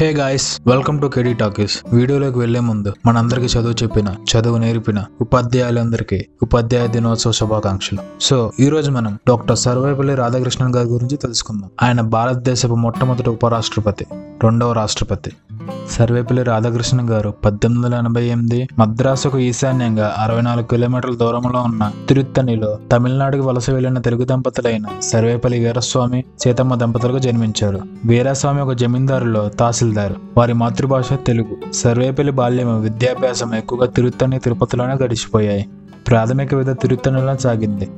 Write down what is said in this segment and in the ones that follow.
Hey guys welcome to KD Talkies. వీడియోలోకి వెళ్ళే ముందు మనందరికి చదువు చెప్పిన చదువు నేర్పిన ఉపాధ్యాయులందరికీ ఉపాధ్యాయ దినోత్సవ శుభాకాంక్షలు. సో ఈ రోజు మనం డాక్టర్ సర్వేపల్లి రాధాకృష్ణన్ గారి గురించి తెలుసుకుందాం. ఆయన భారతదేశపు మొట్టమొదటి ఉపరాష్ట్రపతి. రెండవ రాష్ట్రపతి. సర్వేపల్లి రాధాకృష్ణ గారు పద్దెనిమిది వందల ఎనభై ఎనిమిది మద్రాసుకు ఈశాన్యంగా అరవై నాలుగు కిలోమీటర్ల దూరంలో ఉన్న తిరుత్తణిలో తమిళనాడుకు వలస వెళ్ళిన తెలుగు దంపతులైన సర్వేపల్లి వీరస్వామి సీతమ్మ దంపతులకు జన్మించారు. వీరస్వామి ఒక జమీందారులో తహసీల్దారు. వారి మాతృభాష తెలుగు. సర్వేపల్లి బాల్యం విద్యాభ్యాసం ఎక్కువగా తిరుత్తని తిరుపతిలోనే గడిచిపోయాయి. ప్రాథమిక విద్య తిరుత్తణిలో సాగింది.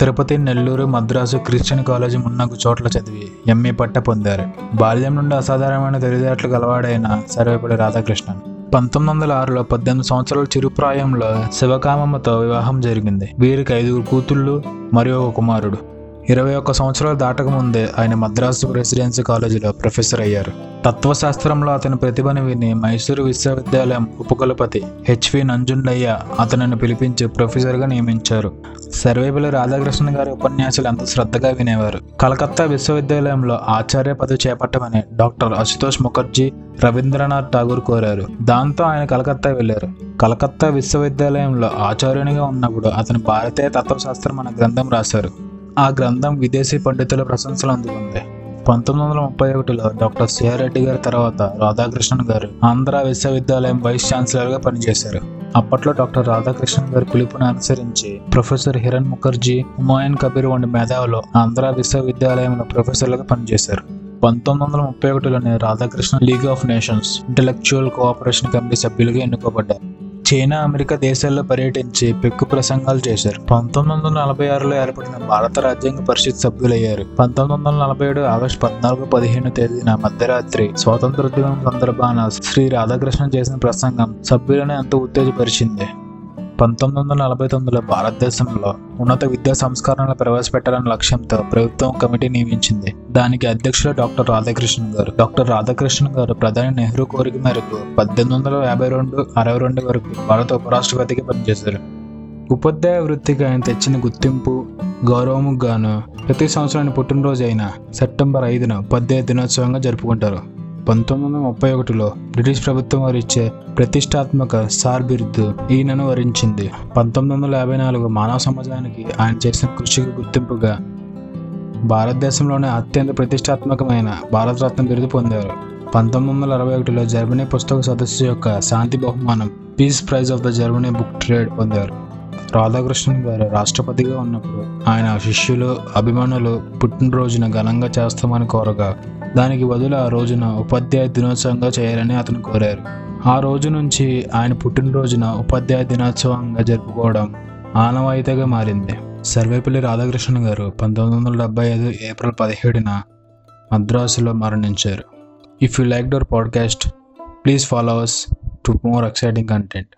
తిరుపతి నెల్లూరు మద్రాసు క్రిస్టియన్ కాలేజీ మున్నగు చోట్ల చదివి ఎంఏ పట్ట పొందారు. బాల్యం నుండి అసాధారణమైన తెలివితేటలు గలవాడైన సర్వేపల్లి రాధాకృష్ణన్. పంతొమ్మిది వందల ఆరులో పద్దెనిమిది సంవత్సరాల చిరుప్రాయంలో శివకామమ్మతో వివాహం జరిగింది. వీరికి ఐదుగురు కూతుళ్ళు మరియు ఒక కుమారుడు. ఇరవై ఒక్క సంవత్సరాలు దాటక ముందే ఆయన మద్రాసు ప్రెసిడెన్సీ కాలేజీలో ప్రొఫెసర్ అయ్యారు. తత్వశాస్త్రంలో అతని ప్రతిభను విని మైసూరు విశ్వవిద్యాలయం ఉపకులపతి హెచ్వి నంజుండయ్య అతనిని పిలిపించి ప్రొఫెసర్గా నియమించారు. సర్వేపల్లి రాధాకృష్ణ గారి ఉపన్యాసాలు ఎంతో శ్రద్ధగా వినేవారు. కలకత్తా విశ్వవిద్యాలయంలో ఆచార్య పదవి చేపట్టమని డాక్టర్ అశుతోష్ ముఖర్జీ రవీంద్రనాథ్ ఠాగూర్ కోరారు. దాంతో ఆయన కలకత్తా వెళ్ళారు కలకత్తా విశ్వవిద్యాలయంలో ఆచార్యునిగా ఉన్నప్పుడు అతను భారతీయ తత్వశాస్త్రం అనే గ్రంథం రాశారు. ఆ గ్రంథం విదేశీ పండితుల ప్రశంసలు అందుకుంది. పంతొమ్మిది వందల ముప్పై ఒకటిలో డాక్టర్ సిఆర్ రెడ్డి గారి తర్వాత రాధాకృష్ణన్ గారు ఆంధ్ర విశ్వవిద్యాలయం వైస్ ఛాన్సలర్గా పనిచేశారు. అప్పట్లో డాక్టర్ రాధాకృష్ణన్ గారి పిలుపుని అనుసరించి ప్రొఫెసర్ హిరణ్ ముఖర్జీ హుమాయూన్ కబీర్ వంటి మేధావులు ఆంధ్ర విశ్వవిద్యాలయంలో ప్రొఫెసర్లుగా పనిచేశారు. పంతొమ్మిది వందల ముప్పై ఒకటిలోనే Radhakrishna league of nations intellectual cooperation committee సభ్యులుగా ఎన్నుకోబడ్డారు. చైనా అమెరికా దేశాల్లో పర్యటించి పెక్కు ప్రసంగాలు చేశారు. పంతొమ్మిది వందల నలభై ఆరులో ఏర్పడిన భారత రాజ్యాంగ పరిషత్ సభ్యులయ్యారు. పంతొమ్మిది వందల నలభై ఏడు ఆగస్టు పద్నాలుగు పదిహేను తేదీన మధ్యరాత్రి స్వాతంత్ర దినం సందర్భాన శ్రీ రాధాకృష్ణ చేసిన ప్రసంగం సభ్యులను ఎంతో ఉత్తేజపరిచింది. పంతొమ్మిది వందల నలభై తొమ్మిదిలో భారతదేశంలో ఉన్నత విద్యా సంస్కరణలు ప్రవేశపెట్టాలనే లక్ష్యంతో ప్రభుత్వం కమిటీ నియమించింది. దానికి అధ్యక్షులు డాక్టర్ రాధాకృష్ణన్ గారు. డాక్టర్ రాధాకృష్ణన్ గారు ప్రధాని నెహ్రూ కోరిక మేరకు పద్దెనిమిది వందల యాభై రెండు అరవై రెండు వరకు భారత ఉపరాష్ట్రపతిగా పనిచేశారు. ఉపాధ్యాయ వృత్తికి ఆయన తెచ్చిన గుర్తింపు గౌరవము గాను ప్రతి సంవత్సరాన్ని పుట్టినరోజు అయిన సెప్టెంబర్ ఐదున ఉపాధ్యాయ దినోత్సవంగా జరుపుకుంటారు. పంతొమ్మిది వందల ముప్పై ఒకటిలో బ్రిటిష్ ప్రభుత్వం వారు ఇచ్చే ప్రతిష్టాత్మక సార్ బిరుదు ఈయనను వరించింది. పంతొమ్మిది వందల యాభై నాలుగు మానవ సమాజానికి ఆయన చేసిన కృషికి గుర్తింపుగా భారతదేశంలోనే అత్యంత ప్రతిష్టాత్మకమైన భారతరత్న బిరుదు పొందారు. పంతొమ్మిది వందల అరవై ఒకటిలో జర్మనీ పుస్తక సదస్సు యొక్క శాంతి బహుమానం peace prize of the Germany book trade పొందారు. రాధాకృష్ణన్ గారు రాష్ట్రపతిగా ఉన్నప్పుడు ఆయన శిష్యులు అభిమానులు పుట్టినరోజున ఘనంగా చేస్తామని కోరగా దానికి బదులు ఆ రోజున ఉపాధ్యాయ దినోత్సవంగా చేయాలని అతను కోరారు. ఆ రోజు నుంచి ఆయన పుట్టినరోజున ఉపాధ్యాయ దినోత్సవంగా జరుపుకోవడం ఆనవాయితీగా మారింది. సర్వేపల్లి రాధాకృష్ణ గారు పంతొమ్మిది వందల డెబ్బై ఐదు ఏప్రిల్ పదిహేడున మద్రాసులో మరణించారు. If you like door podcast please follow us to more exciting content